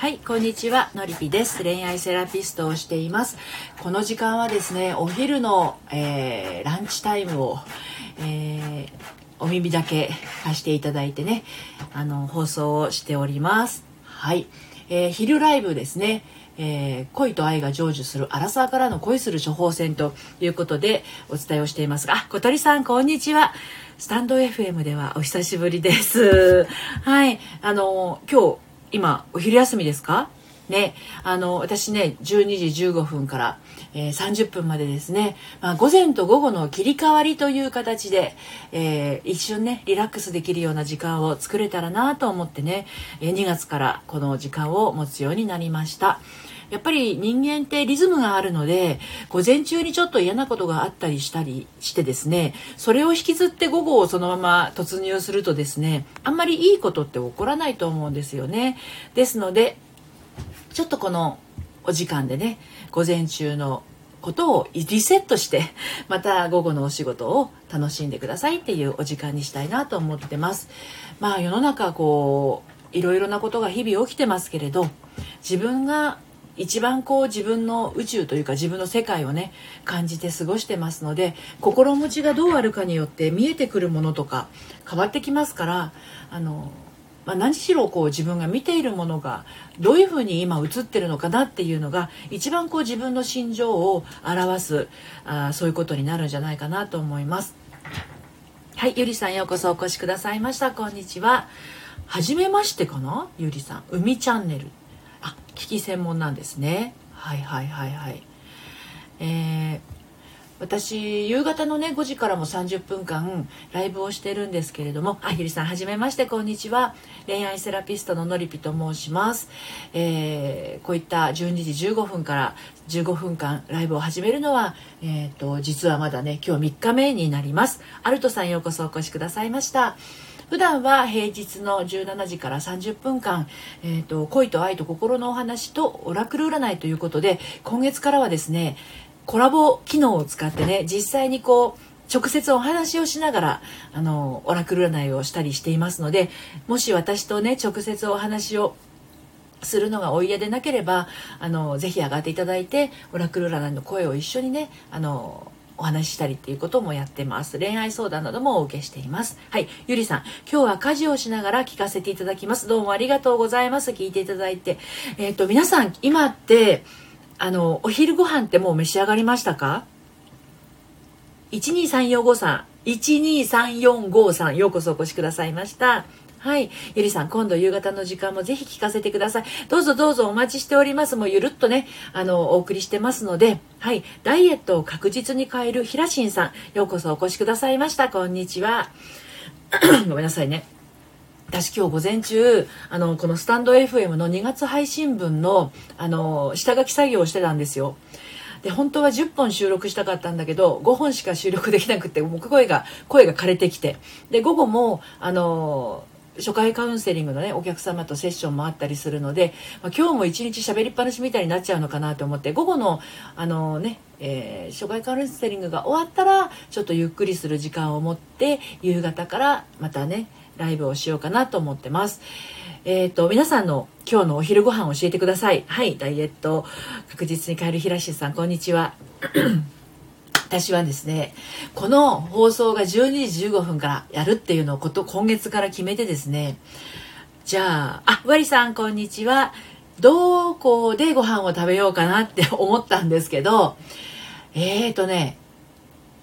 はい、こんにちは、のりぴです。恋愛セラピストをしています。この時間はですね、お昼の、えーランチタイムを、えーお耳だけ貸していただいてね、あの、放送をしております。はい。えー昼ライブですね。えー恋と愛が成就するアラサーからの恋する処方箋ということでお伝えをしていますが、小鳥さんこんにちは。スタンド FM ではお久しぶりです。はい。あの、今日、今、お昼休みですか？ね、あの私ね12時15分から、えー30分までですね、まあ、午前と午後の切り替わりという形で、えー一瞬ねリラックスできるような時間を作れたらなと思ってね2月からこの時間を持つようになりました。やっぱり人間ってリズムがあるので午前中にちょっと嫌なことがあったりしたりしてですねそれを引きずって午後をそのまま突入するとですねあんまりいいことって起こらないと思うんですよね。ですのでちょっとこのお時間でね午前中のことをリセットしてまた午後のお仕事を楽しんでくださいっていうお時間にしたいなと思ってます。まあ世の中こういろいろなことが日々起きてますけれど自分が一番こう自分の宇宙というか自分の世界をね感じて過ごしてますので心持ちがどうあるかによって見えてくるものとか変わってきますからあのまあ、何しろこう自分が見ているものがどういうふうに今映ってるのかなっていうのが一番こう自分の心情を表すあそういうことになるんじゃないかなと思います。はい、ゆりさんようこそお越しくださいました。こんにちは。はじめましてかな？ゆりさん。海チャンネル。き専門なんですね。はいはいはいはい。えー私夕方のね5時からも30分間ライブをしてるんですけれども。あゆりさんはじめましてこんにちは。恋愛セラピストののりぴと申します、えーこういった12時15分から15分間ライブを始めるのは、えー、と実はまだね今日3日目になります。アルトさんようこそお越しくださいました。普段は平日の17時から30分間、えー、と恋と愛と心のお話とオラクル占いということで今月からはですねコラボ機能を使ってね実際にこう直接お話をしながらあのオラクル占いをしたりしていますのでもし私とね直接お話をするのがお嫌でなければあのぜひ上がっていただいてオラクル占いの声を一緒にねあのお話ししたりっていうこともやってます。恋愛相談などもお受けしています。はいゆりさん。今日は家事をしながら聞かせていただきます。どうもありがとうございます。聞いていただいて。えっ、と皆さん今ってあのお昼ご飯ってもう召し上がりましたか ?123453、123453さんようこそお越しくださいましたはい。ゆりさん、今度夕方の時間もぜひ聞かせてください。どうぞどうぞお待ちしております。もうゆるっとね、あの、お送りしてますので、はい。ダイエットを確実に変えるひらしんさん、ようこそお越しくださいました。こんにちは。ごめんなさいね。私今日午前中あのこのスタンド FM の2月配信分のあの下書き作業をしてたんですよ。で本当は10本収録したかったんだけど5本しか収録できなくてもう声が声が枯れてきて。で午後もあの初回カウンセリングのねお客様とセッションもあったりするので、まあ、今日も一日喋りっぱなしみたいになっちゃうのかなと思って午後のあのね、えー初回カウンセリングが終わったらちょっとゆっくりする時間を持って夕方からまたねライブをしようかなと思ってます。えっ、と皆さんの今日のお昼ご飯を教えてください。はい、ダイエット確実に変える平しさんこんにちは。私はですねこの放送が12時15分からやるっていうのをこと今月から決めてですねじゃああわりさんこんにちはどこでご飯を食べようかなって思ったんですけどえーとね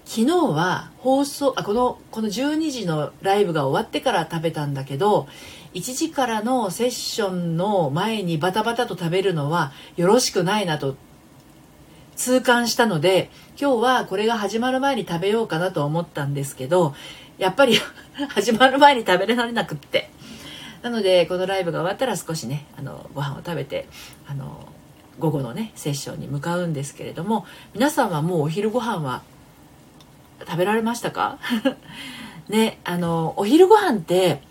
昨日は放送あこのこの12時のライブが終わってから食べたんだけど1時からのセッションの前にバタバタと食べるのはよろしくないなと痛感したので今日はこれが始まる前に食べようかなと思ったんですけどやっぱり 始まる前に食べられなくって。なのでこのライブが終わったら少しねあのご飯を食べてあの午後のねセッションに向かうんですけれども皆さんはもうお昼ご飯は食べられましたか？ねあのお昼ご飯って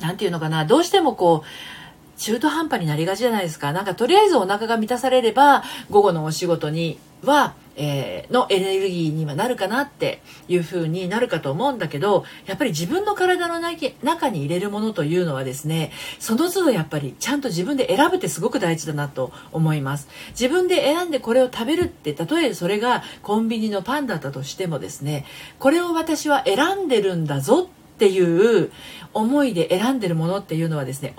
何て言うのかなどうしてもこう中途半端になりがちじゃないですか。なんかとりあえずお腹が満たされれば、午後のお仕事には、えー、のエネルギーにはなるかなっていう風になるかと思うんだけど、やっぱり自分の体の中に入れるものというのはですね、その都度やっぱりちゃんと自分で選ぶってすごく大事だなと思います。自分で選んでこれを食べるって、例えそれがコンビニのパンだったとしてもですね、これを私は選んでるんだぞっていう思いで選んでるものっていうのはですね、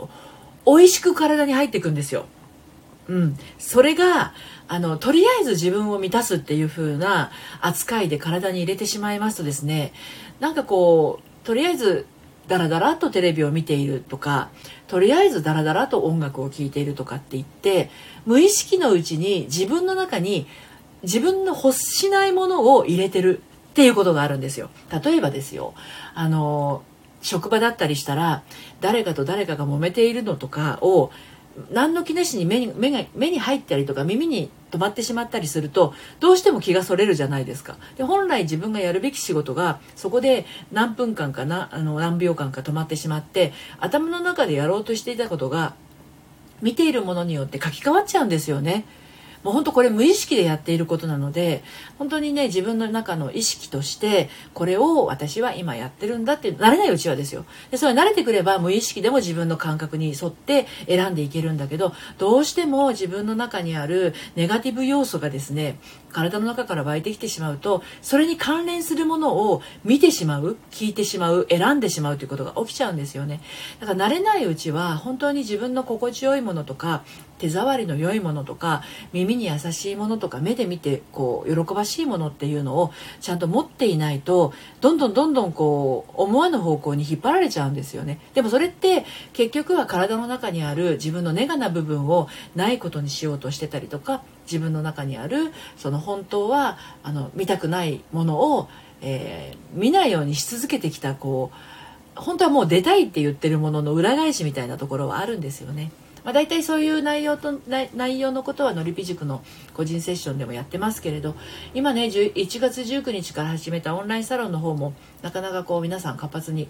美味しく体に入っていくんですよ。うん、それがあのとりあえず自分を満たすっていう風な扱いで体に入れてしまいますとですねなんかこうとりあえずダラダラとテレビを見ているとかとりあえずダラダラと音楽を聴いているとかって言って無意識のうちに自分の中に自分の欲しないものを入れてるっていうことがあるんですよ。例えばですよあの職場だったりしたら誰かと誰かが揉めているのとかを何の気なしに目に目が目に入ったりとか耳に止まってしまったりするとどうしても気がそれるじゃないですかで本来自分がやるべき仕事がそこで何分間かなあの何秒間か止まってしまって頭の中でやろうとしていたことが見ているものによって書き換わっちゃうんですよね。もう本当これ無意識でやっていることなので本当にね自分の中の意識としてこれを私は今やってるんだって慣れないうちはですよ。でそれ慣れてくれば無意識でも自分の感覚に沿って選んでいけるんだけどどうしても自分の中にあるネガティブ要素がですね体の中から湧いてきてしまうとそれに関連するものを見てしまう聞いてしまう選んでしまうということが起きちゃうんですよね。だから慣れないうちは本当に自分の心地よいものとか手触りの良いものとか耳に優しいものとか目で見てこう喜ばしいものっていうのをちゃんと持っていないとどんどんどんどんこう思わぬ方向に引っ張られちゃうんですよね。でもそれって結局は体の中にある自分のネガな部分をないことにしようとしてたりとか自分の中にあるその本当はあの見たくないものを、えー、見ないようにし続けてきたこう本当はもう出たいって言ってるものの裏返しみたいなところはあるんですよね。まあ、大体そういう内容と内容のことはのりぴ塾の個人セッションでもやってますけれど今ね1月19日から始めたオンラインサロンの方もなかなかこう皆さん活発に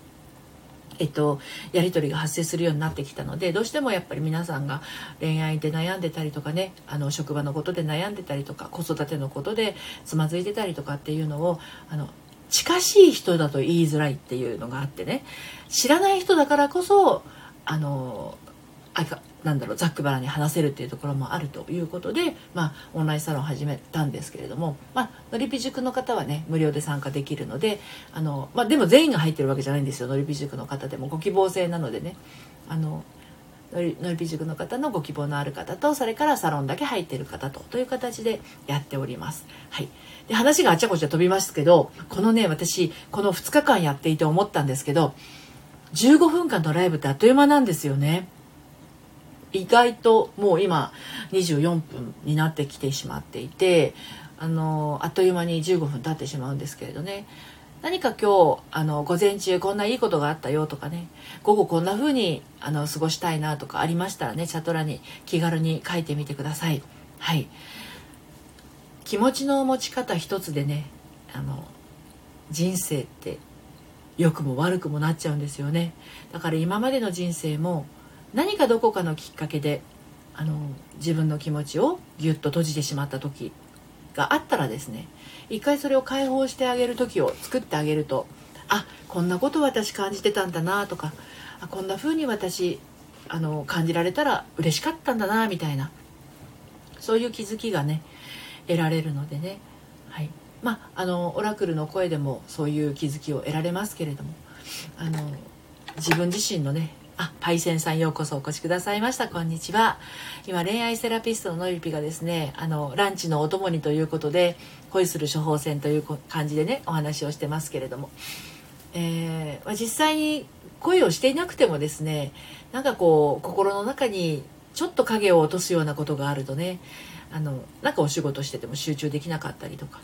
えっと、やり取りが発生するようになってきたのでどうしてもやっぱり皆さんが恋愛で悩んでたりとかねあの職場のことで悩んでたりとか子育てのことでつまずいてたりとかっていうのをあの近しい人だと言いづらいっていうのがあってね。知らない人だからこそあのなんだろうざっくばらに話せるっていうところもあるということで、まあ、オンラインサロン始めたんですけれども、まあ、のりぴ塾の方はね無料で参加できるのであの、まあ、でも全員が入ってるわけじゃないんですよのりぴ塾の方でもご希望制なのでねあののりのりぴ塾の方のご希望のある方とそれからサロンだけ入ってる方とという形でやっております。はい、で話があちゃこちゃ飛びますけどこのね私この2日間やっていて思ったんですけど15分間のライブってあっという間なんですよね。意外ともう今24分になってきてしまっていてあのあっという間に15分経ってしまうんですけれどね。何か今日あの午前中こんないいことがあったよとかね。午後こんな風にあに過ごしたいなとかありましたらねチャト欄に気軽に書いてみてください。はい。気持ちの持ち方一つでねあの人生って良くも悪くもなっちゃうんですよね。だから今までの人生も何かどこかのきっかけであの自分の気持ちをギュッと閉じてしまった時があったらですね一回それを解放してあげる時を作ってあげるとあこんなこと私感じてたんだなとかあこんな風に私あの感じられたら嬉しかったんだなみたいなそういう気づきがね得られるのでね、はい。まあ、あのオラクルの声でもそういう気づきを得られますけれどもあの自分自身のねあ、パイセンさんようこそお越しくださいました。こんにちは。今、恋愛セラピストののりぴがですね、あの、ランチのお供にということで、恋する処方箋という感じでね、お話をしてますけれども。えー、実際に恋をしていなくてもですね、なんかこう、心の中にちょっと影を落とすようなことがあるとね、あの、なんかお仕事してても集中できなかったりとか、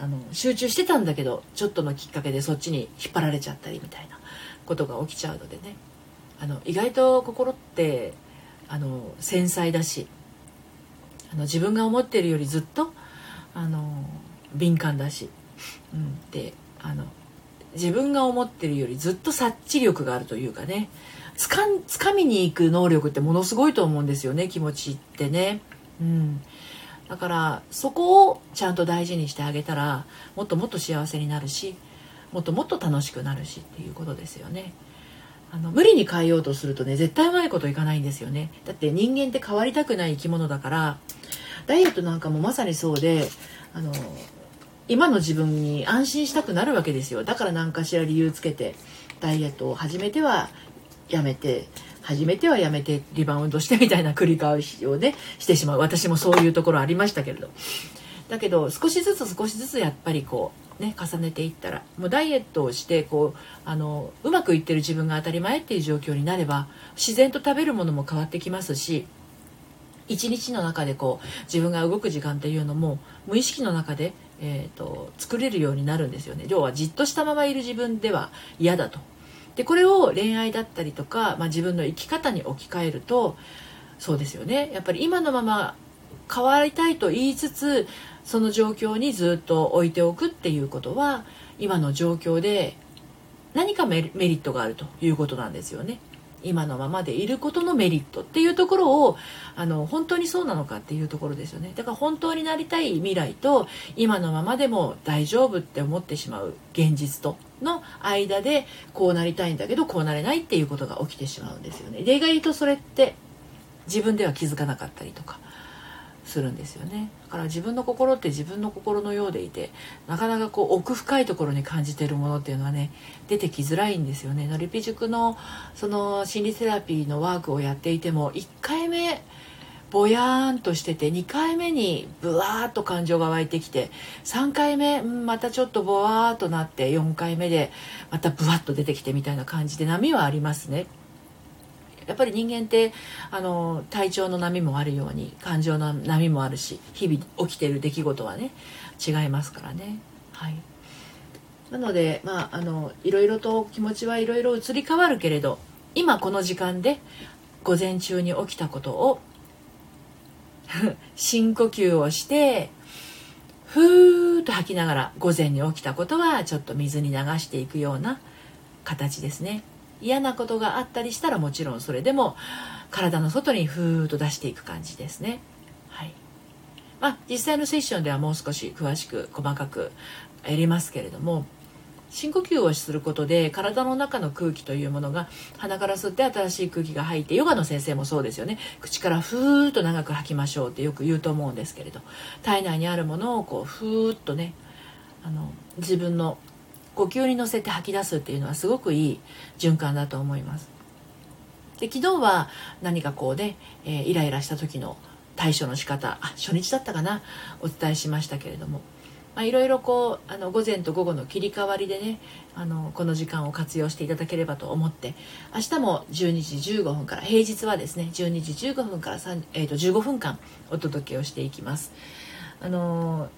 あの、集中してたんだけど、ちょっとのきっかけでそっちに引っ張られちゃったりみたいなことが起きちゃうのでね。あの意外と心ってあの繊細だしあの自分が思ってるよりずっとあの敏感だし、うん、であの自分が思ってるよりずっと察知力があるというかねつかんつかみに行く能力ってものすごいと思うんですよね気持ちってね。うん、だからそこをちゃんと大事にしてあげたらもっともっと幸せになるしもっともっと楽しくなるしっていうことですよね。あの無理に変えようとするとね絶対うまいこといかないんですよね。だって人間って変わりたくない生き物だからダイエットなんかもまさにそうであの今の自分に安心したくなるわけですよ。だから何かしら理由つけてダイエットを始めてはやめて始めてはやめてリバウンドしてみたいな繰り返しをねしてしまう。私もそういうところありましたけれど。だけど少しずつ少しずつやっぱりこうね重ねていったらもうダイエットをしてこうあのうまくいってる自分が当たり前っていう状況になれば自然と食べるものも変わってきますし一日の中でこう自分が動く時間っていうのも無意識の中で、えーと、作れるようになるんですよね。要はじっとしたままいる自分では嫌だと。でこれを恋愛だったりとか、まあ、自分の生き方に置き換えるとそうですよね。やっぱり今のまま変わりたいと言いつつその状況にずっと置いておくっていうことは今の状況で何かメリットがあるということなんですよね。今のままでいることのメリットっていうところをあの本当にそうなのかっていうところですよねだから本当になりたい未来と今のままでも大丈夫って思ってしまう現実との間でこうなりたいんだけどこうなれないっていうことが起きてしまうんですよねで意外とそれって自分では気づかなかったりとかするんですよねだから自分の心って自分の心のようでいてなかなかこう奥深いところに感じてるものっていうのはね出てきづらいんですよねのりぴ塾のその心理セラピーのワークをやっていても1回目ぼやーんとしてて2回目にブワーッと感情が湧いてきて3回目、またちょっとぼわーっとなって4回目でまたブワッと出てきてみたいな感じで波はありますね。やっぱり人間ってあの体調の波もあるように感情の波もあるし日々起きてる出来事はね違いますからね。はいなので、まあ、あのいろいろと気持ちはいろいろ移り変わるけれど今この時間で午前中に起きたことを 深呼吸をしてふーっと吐きながら午前に起きたことはちょっと水に流していくような形ですね。嫌なことがあったりしたらもちろんそれでも体の外にふーっと出していく感じですね。はいまあ、実際のセッションではもう少し詳しく細かくやりますけれども深呼吸をすることで体の中の空気というものが鼻から吸って新しい空気が入ってヨガの先生もそうですよね口からふーっと長く吐きましょうってよく言うと思うんですけれど体内にあるものをこうふーっとねあの自分の呼吸に乗せて吐き出すっていうのはすごくいい循環だと思います。で昨日は何かこうね、えー、イライラした時の対処の仕方あ初日だったかなお伝えしましたけれども、まあ、いろいろこうあの午前と午後の切り替わりでねあのこの時間を活用していただければと思って明日も12時15分から平日はですね12時15分から3、えー、と15分間お届けをしていきます。あの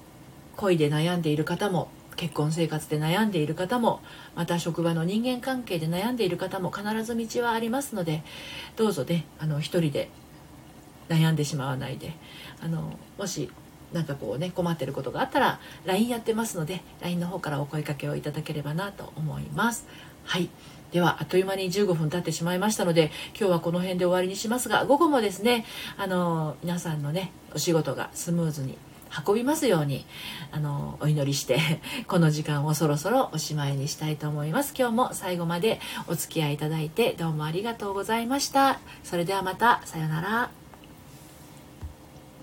恋で悩んでいる方も結婚生活で悩んでいる方もまた職場の人間関係で悩んでいる方も必ず道はありますのでどうぞねあの一人で悩んでしまわないであのもし何かこうね困ってることがあったら LINE やってますので LINE の方からお声かけをいただければなと思います。はい。ではあっという間に15分経ってしまいましたので今日はこの辺で終わりにしますが午後もですねあの皆さんのねお仕事がスムーズに運びますようにあのお祈りして この時間をそろそろおしまいにしたいと思います。今日も最後までお付き合いいただいてどうもありがとうございました。それではまたさようなら。